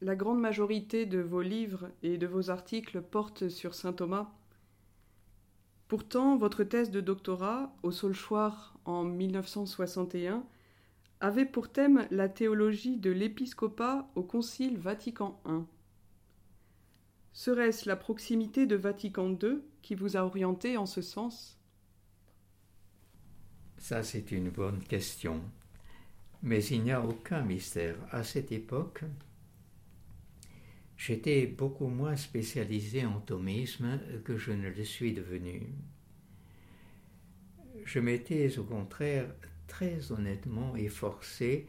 la grande majorité de vos livres et de vos articles portent sur saint Thomas. Pourtant, votre thèse de doctorat au Saulchoir en 1961 avait pour thème la théologie de l'épiscopat au Concile Vatican I. Serait-ce la proximité de Vatican II qui vous a orienté en ce sens? Ça, c'est une bonne question. Mais il n'y a aucun mystère. À cette époque, j'étais beaucoup moins spécialisé en thomisme que je ne le suis devenu. Je m'étais au contraire très honnêtement efforcé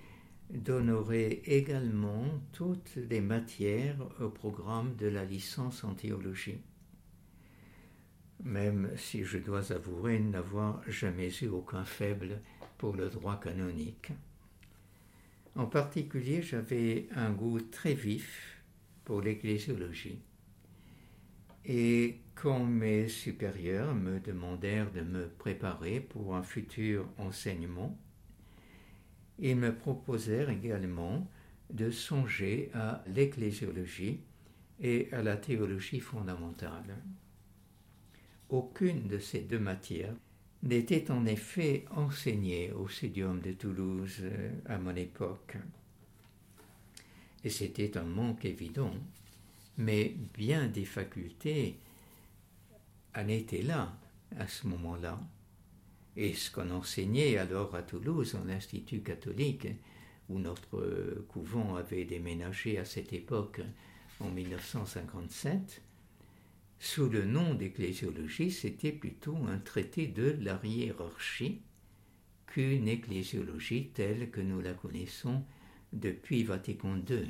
d'honorer également toutes les matières au programme de la licence en théologie, même si je dois avouer n'avoir jamais eu aucun faible pour le droit canonique. En particulier, j'avais un goût très vif pour. Et quand mes supérieurs me demandèrent de me préparer pour un futur enseignement, ils me proposèrent également de songer à l'ecclésiologie et à la théologie fondamentale. Aucune de ces deux matières n'était en effet enseignée au Studium de Toulouse euh, à mon époque. Et c'était un manque évident, mais bien des facultés en étaient là à ce moment-là. Et ce qu'on enseignait alors à Toulouse, en l'Institut catholique, où notre couvent avait déménagé à cette époque en 1957, sous le nom d'ecclésiologie, c'était plutôt un traité de la hiérarchie qu'une ecclésiologie telle que nous la connaissons depuis Vatican II.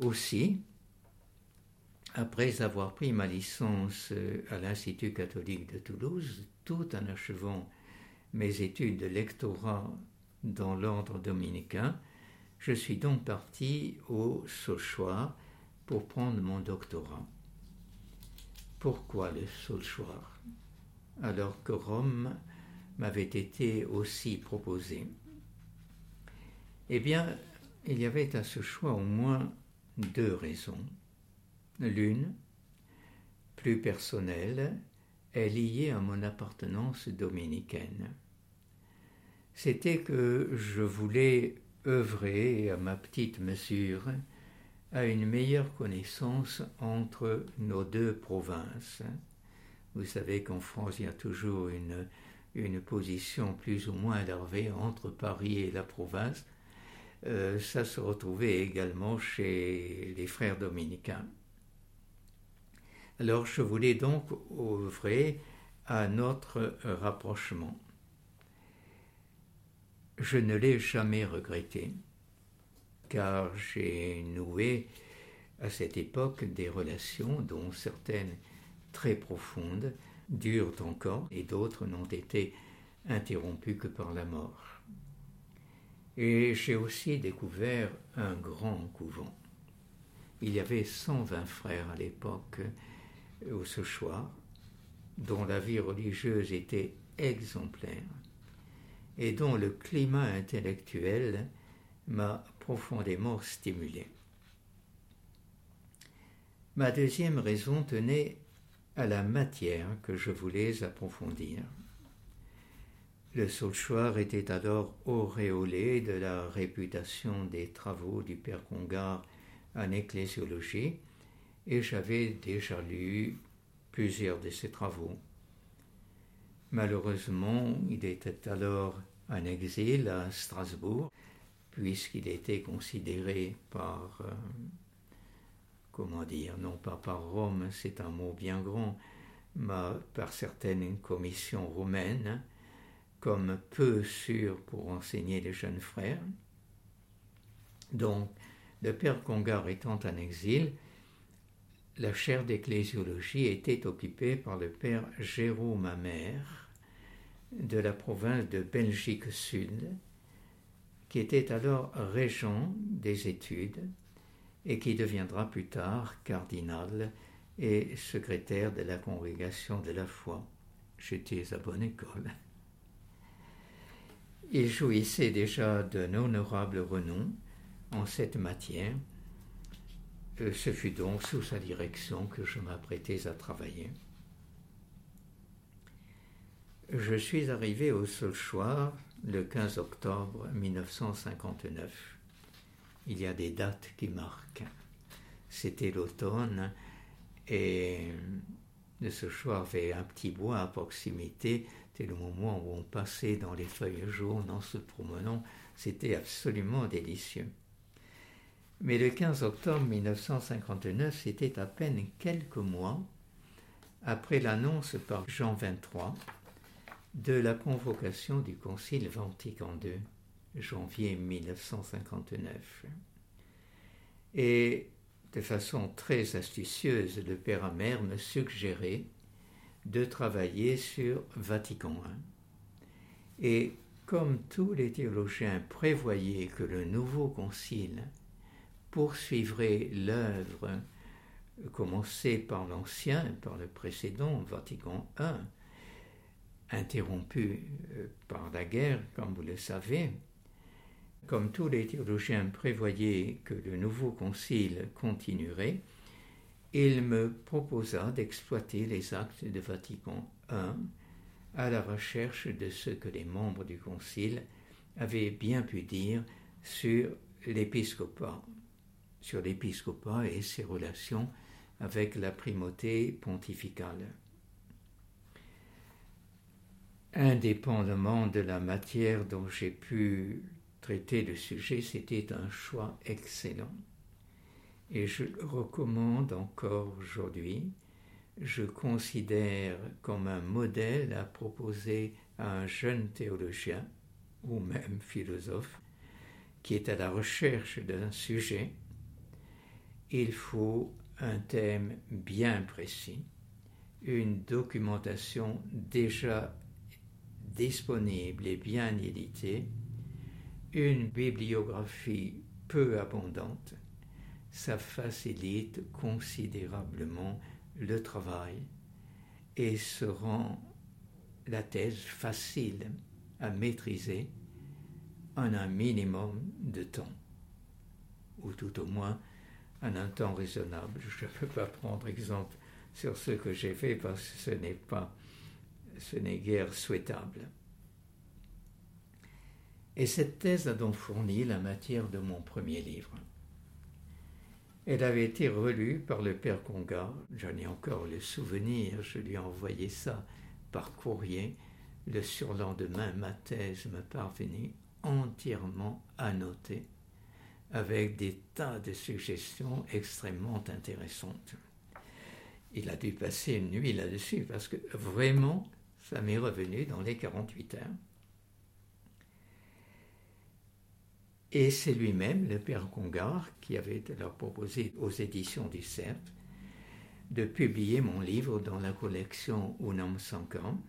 Aussi, après avoir pris ma licence euh, à l'Institut catholique de Toulouse, tout en achevant mes études de lectorat dans l'ordre dominicain, je suis donc parti au Sauchoir pour prendre mon doctorat. Pourquoi le Sauchoir alors que Rome m'avait été aussi proposé Eh bien, il y avait à ce choix au moins deux raisons. L'une, plus personnelle, est liée à mon appartenance dominicaine. C'était que je voulais œuvrer à ma petite mesure à une meilleure connaissance entre nos deux provinces. Vous savez qu'en France, il y a toujours une, position plus ou moins énervée entre Paris et la province. Euh, ça se retrouvait également chez les frères dominicains. Alors je voulais donc œuvrer à notre rapprochement. Je ne l'ai jamais regretté, car j'ai noué à cette époque des relations dont certaines très profondes durent encore et d'autres n'ont été interrompues que par la mort. Et j'ai aussi découvert un grand couvent. Il y avait 120 frères à l'époque au Seuchoir, dont la vie religieuse était exemplaire et dont le climat intellectuel m'a profondément stimulé. Ma deuxième raison tenait à la matière que je voulais approfondir. Le Saulchoir était alors auréolé de la réputation des travaux du père Congar en ecclésiologie et j'avais déjà lu plusieurs de ses travaux. Malheureusement, il était alors en exil à Strasbourg, puisqu'il était considéré par, euh, comment dire, non pas par Rome, c'est un mot bien grand, mais par certaines commissions romaines, comme peu sûr pour enseigner les jeunes frères. Donc, le père Congar étant en exil, la chaire d'ecclésiologie était occupée par le père Jérôme Amère de la province de Belgique Sud, qui était alors régent des études et qui deviendra plus tard cardinal et secrétaire de la congrégation de la foi. J'étais à bonne école. Il jouissait déjà d'un honorable renom en cette matière euh, ce fut donc sous sa direction que je m'apprêtais à travailler. Je suis arrivé au Solchoir le 15 octobre 1959. Il y a des dates qui marquent. C'était l'automne et le Solchoir avait un petit bois à proximité. C'était le moment où on passait dans les feuilles jaunes en se promenant. C'était absolument délicieux. Mais le 15 octobre 1959, c'était à peine quelques mois après l'annonce par Jean XXIII de la convocation du Concile Vatican II, janvier 1959. Et de façon très astucieuse, le Père Amer me suggérait de travailler sur Vatican I. Et comme tous les théologiens prévoyaient que le nouveau concile poursuivrait l'œuvre commencée par l'ancien, par le précédent Vatican I, interrompu euh, par la guerre, comme vous le savez, comme tous les théologiens prévoyaient que le nouveau concile continuerait, il me proposa d'exploiter les actes de Vatican I à la recherche de ce que les membres du concile avaient bien pu dire sur l'épiscopat, sur l'épiscopat et ses relations avec la primauté pontificale indépendamment de la matière dont j'ai pu traiter le sujet, c'était un choix excellent. Et je le recommande encore aujourd'hui. Je considère comme un modèle à proposer à un jeune théologien ou même philosophe qui est à la recherche d'un sujet. Il faut un thème bien précis, une documentation déjà disponible et bien édité, une bibliographie peu abondante, ça facilite considérablement le travail et se rend la thèse facile à maîtriser en un minimum de temps, ou tout au moins en un temps raisonnable. Je ne peux pas prendre exemple sur ce que j'ai fait parce que ce n'est pas ce n'est guère souhaitable. Et cette thèse a donc fourni la matière de mon premier livre. Elle avait été relue par le père Conga, j'en ai encore le souvenir, je lui ai envoyé ça par courrier. Le surlendemain, ma thèse me parvenait entièrement annotée, avec des tas de suggestions extrêmement intéressantes. Il a dû passer une nuit là-dessus, parce que vraiment, ça m'est revenu dans les 48 heures. Et c'est lui-même, le père Congar, qui avait alors proposé aux éditions du CERF de publier mon livre dans la collection Unam Sankam,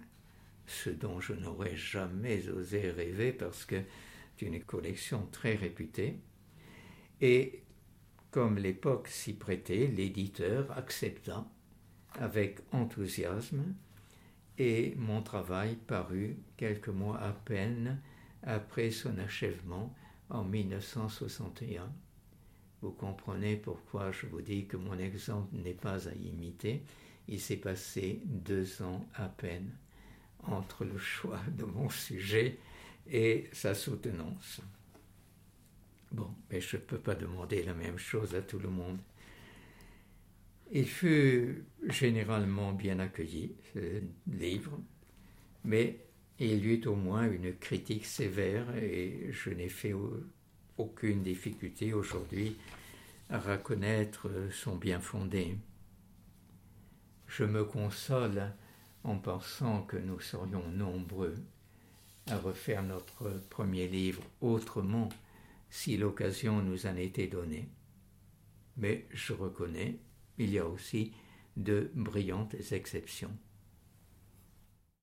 ce dont je n'aurais jamais osé rêver parce que c'est une collection très réputée. Et comme l'époque s'y prêtait, l'éditeur accepta avec enthousiasme et mon travail parut quelques mois à peine après son achèvement en 1961. Vous comprenez pourquoi je vous dis que mon exemple n'est pas à imiter. Il s'est passé deux ans à peine entre le choix de mon sujet et sa soutenance. Bon, mais je ne peux pas demander la même chose à tout le monde. Il fut généralement bien accueilli, ce livre, mais il y eut au moins une critique sévère et je n'ai fait aucune difficulté aujourd'hui à reconnaître son bien fondé. Je me console en pensant que nous serions nombreux à refaire notre premier livre autrement si l'occasion nous en était donnée. Mais je reconnais il y a aussi de brillantes exceptions.